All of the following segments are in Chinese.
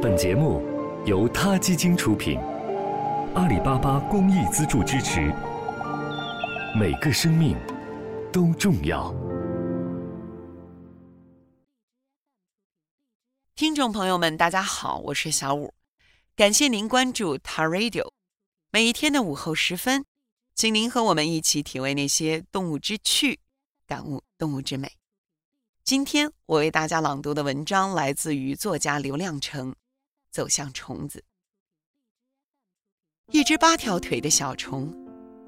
本节目由他基金出品，阿里巴巴公益资助支持。每个生命都重要。听众朋友们，大家好，我是小五，感谢您关注 Ta Radio。每一天的午后时分，请您和我们一起体味那些动物之趣，感悟动物之美。今天我为大家朗读的文章来自于作家刘亮程，《走向虫子》。一只八条腿的小虫，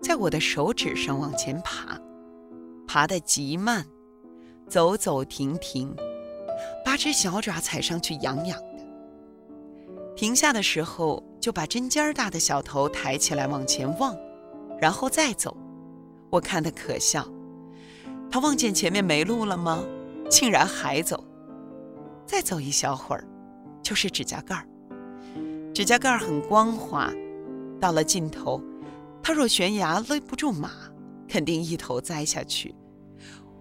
在我的手指上往前爬，爬得极慢，走走停停，八只小爪踩上去痒痒的。停下的时候，就把针尖大的小头抬起来往前望，然后再走。我看得可笑，他望见前面没路了吗？竟然还走，再走一小会儿，就是指甲盖儿。指甲盖儿很光滑，到了尽头，他若悬崖勒不住马，肯定一头栽下去。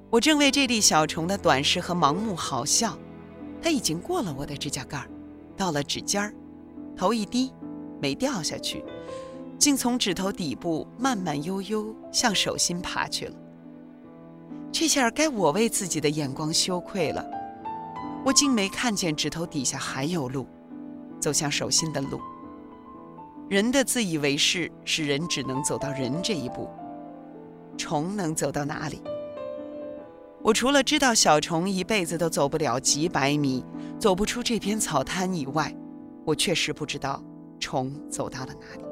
我正为这粒小虫的短视和盲目好笑，它已经过了我的指甲盖儿，到了指尖儿，头一低，没掉下去，竟从指头底部慢慢悠悠向手心爬去了。这下该我为自己的眼光羞愧了，我竟没看见指头底下还有路，走向手心的路。人的自以为是，使人只能走到人这一步，虫能走到哪里？我除了知道小虫一辈子都走不了几百米，走不出这片草滩以外，我确实不知道虫走到了哪里。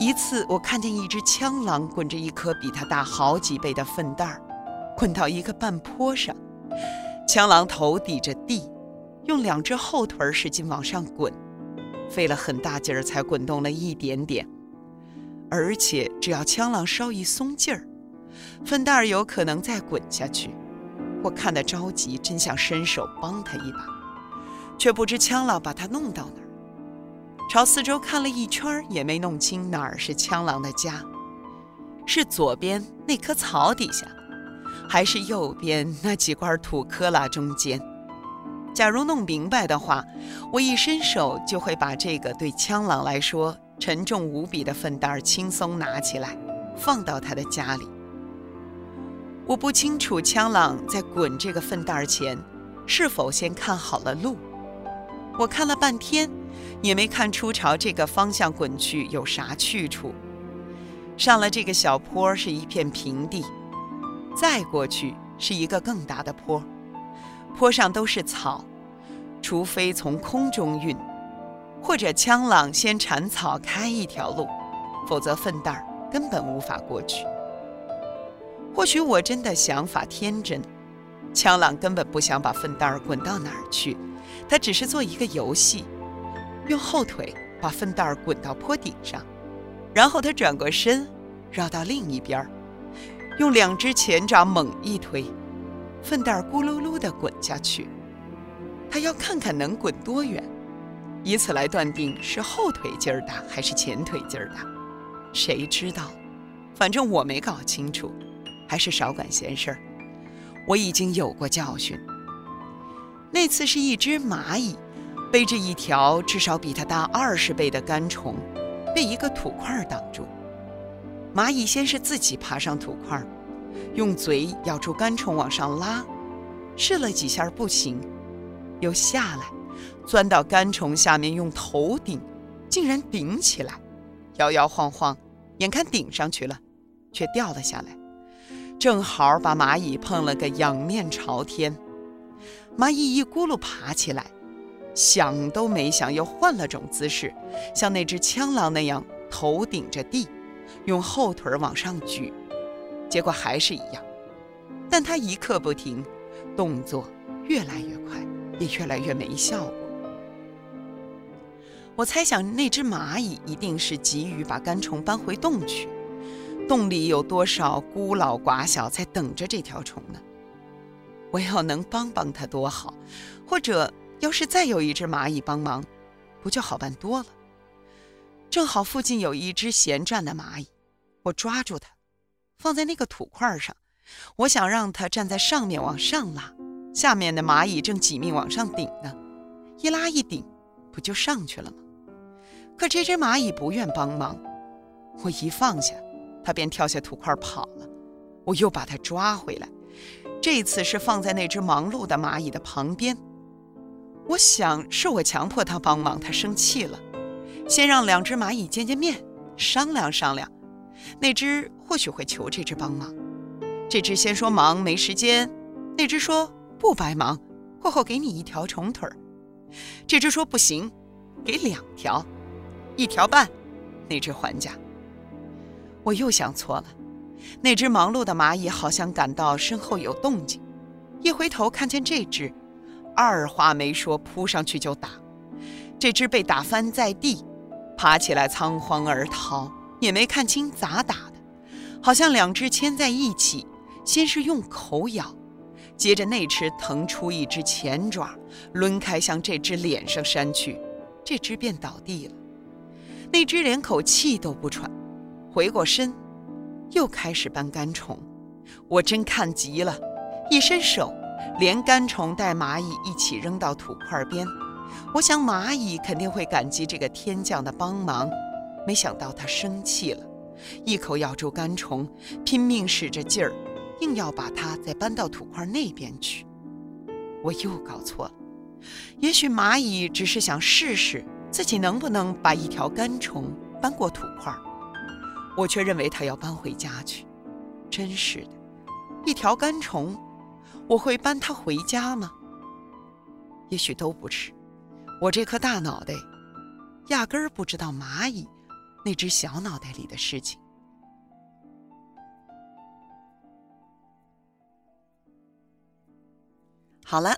一次，我看见一只枪狼滚着一颗比它大好几倍的粪蛋儿，滚到一个半坡上。枪狼头抵着地，用两只后腿使劲往上滚，费了很大劲儿才滚动了一点点。而且，只要枪狼稍一松劲儿，粪蛋儿有可能再滚下去。我看得着急，真想伸手帮他一把，却不知枪狼把他弄到哪儿。朝四周看了一圈，也没弄清哪儿是枪狼的家，是左边那棵草底下，还是右边那几块土坷垃中间？假如弄明白的话，我一伸手就会把这个对枪狼来说沉重无比的粪袋轻松拿起来，放到他的家里。我不清楚枪狼在滚这个粪袋前，是否先看好了路。我看了半天。也没看出朝这个方向滚去有啥去处。上了这个小坡是一片平地，再过去是一个更大的坡，坡上都是草，除非从空中运，或者枪朗先铲草开一条路，否则粪蛋儿根本无法过去。或许我真的想法天真，枪朗根本不想把粪蛋儿滚到哪儿去，他只是做一个游戏。用后腿把粪袋滚到坡顶上，然后他转过身，绕到另一边用两只前爪猛一推，粪袋咕噜噜地滚下去。他要看看能滚多远，以此来断定是后腿劲儿大还是前腿劲儿大。谁知道？反正我没搞清楚，还是少管闲事儿。我已经有过教训。那次是一只蚂蚁。背着一条至少比它大二十倍的干虫，被一个土块挡住。蚂蚁先是自己爬上土块，用嘴咬住干虫往上拉，试了几下不行，又下来，钻到干虫下面用头顶，竟然顶起来，摇摇晃晃，眼看顶上去了，却掉了下来，正好把蚂蚁碰了个仰面朝天。蚂蚁一咕噜爬起来。想都没想，又换了种姿势，像那只枪狼那样头顶着地，用后腿往上举，结果还是一样。但他一刻不停，动作越来越快，也越来越没效果。我猜想那只蚂蚁一定是急于把干虫搬回洞去，洞里有多少孤老寡小在等着这条虫呢？我要能帮帮它多好，或者。要是再有一只蚂蚁帮忙，不就好办多了？正好附近有一只闲转的蚂蚁，我抓住它，放在那个土块上。我想让它站在上面往上拉，下面的蚂蚁正挤命往上顶呢。一拉一顶，不就上去了吗？可这只蚂蚁不愿帮忙，我一放下，它便跳下土块跑了。我又把它抓回来，这次是放在那只忙碌的蚂蚁的旁边。我想是我强迫它帮忙，它生气了。先让两只蚂蚁见见面，商量商量。那只或许会求这只帮忙。这只先说忙没时间，那只说不白忙，过后给你一条虫腿儿。这只说不行，给两条，一条半。那只还价。我又想错了。那只忙碌的蚂蚁好像感到身后有动静，一回头看见这只，二话没说扑上去就打。这只被打翻在地。爬起来，仓皇而逃，也没看清咋打的，好像两只牵在一起，先是用口咬，接着那只腾出一只前爪，抡开向这只脸上扇去，这只便倒地了。那只连口气都不喘，回过身，又开始搬干虫。我真看急了，一伸手，连干虫带蚂蚁一起扔到土块边。我想蚂蚁肯定会感激这个天降的帮忙，没想到它生气了，一口咬住干虫，拼命使着劲儿，硬要把它再搬到土块那边去。我又搞错了，也许蚂蚁只是想试试自己能不能把一条干虫搬过土块，我却认为它要搬回家去。真是的，一条干虫，我会搬它回家吗？也许都不是。我这颗大脑袋，压根儿不知道蚂蚁那只小脑袋里的事情。好了，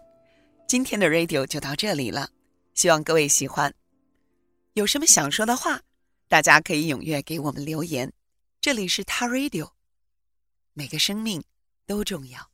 今天的 radio 就到这里了，希望各位喜欢。有什么想说的话，大家可以踊跃给我们留言。这里是他 radio，每个生命都重要。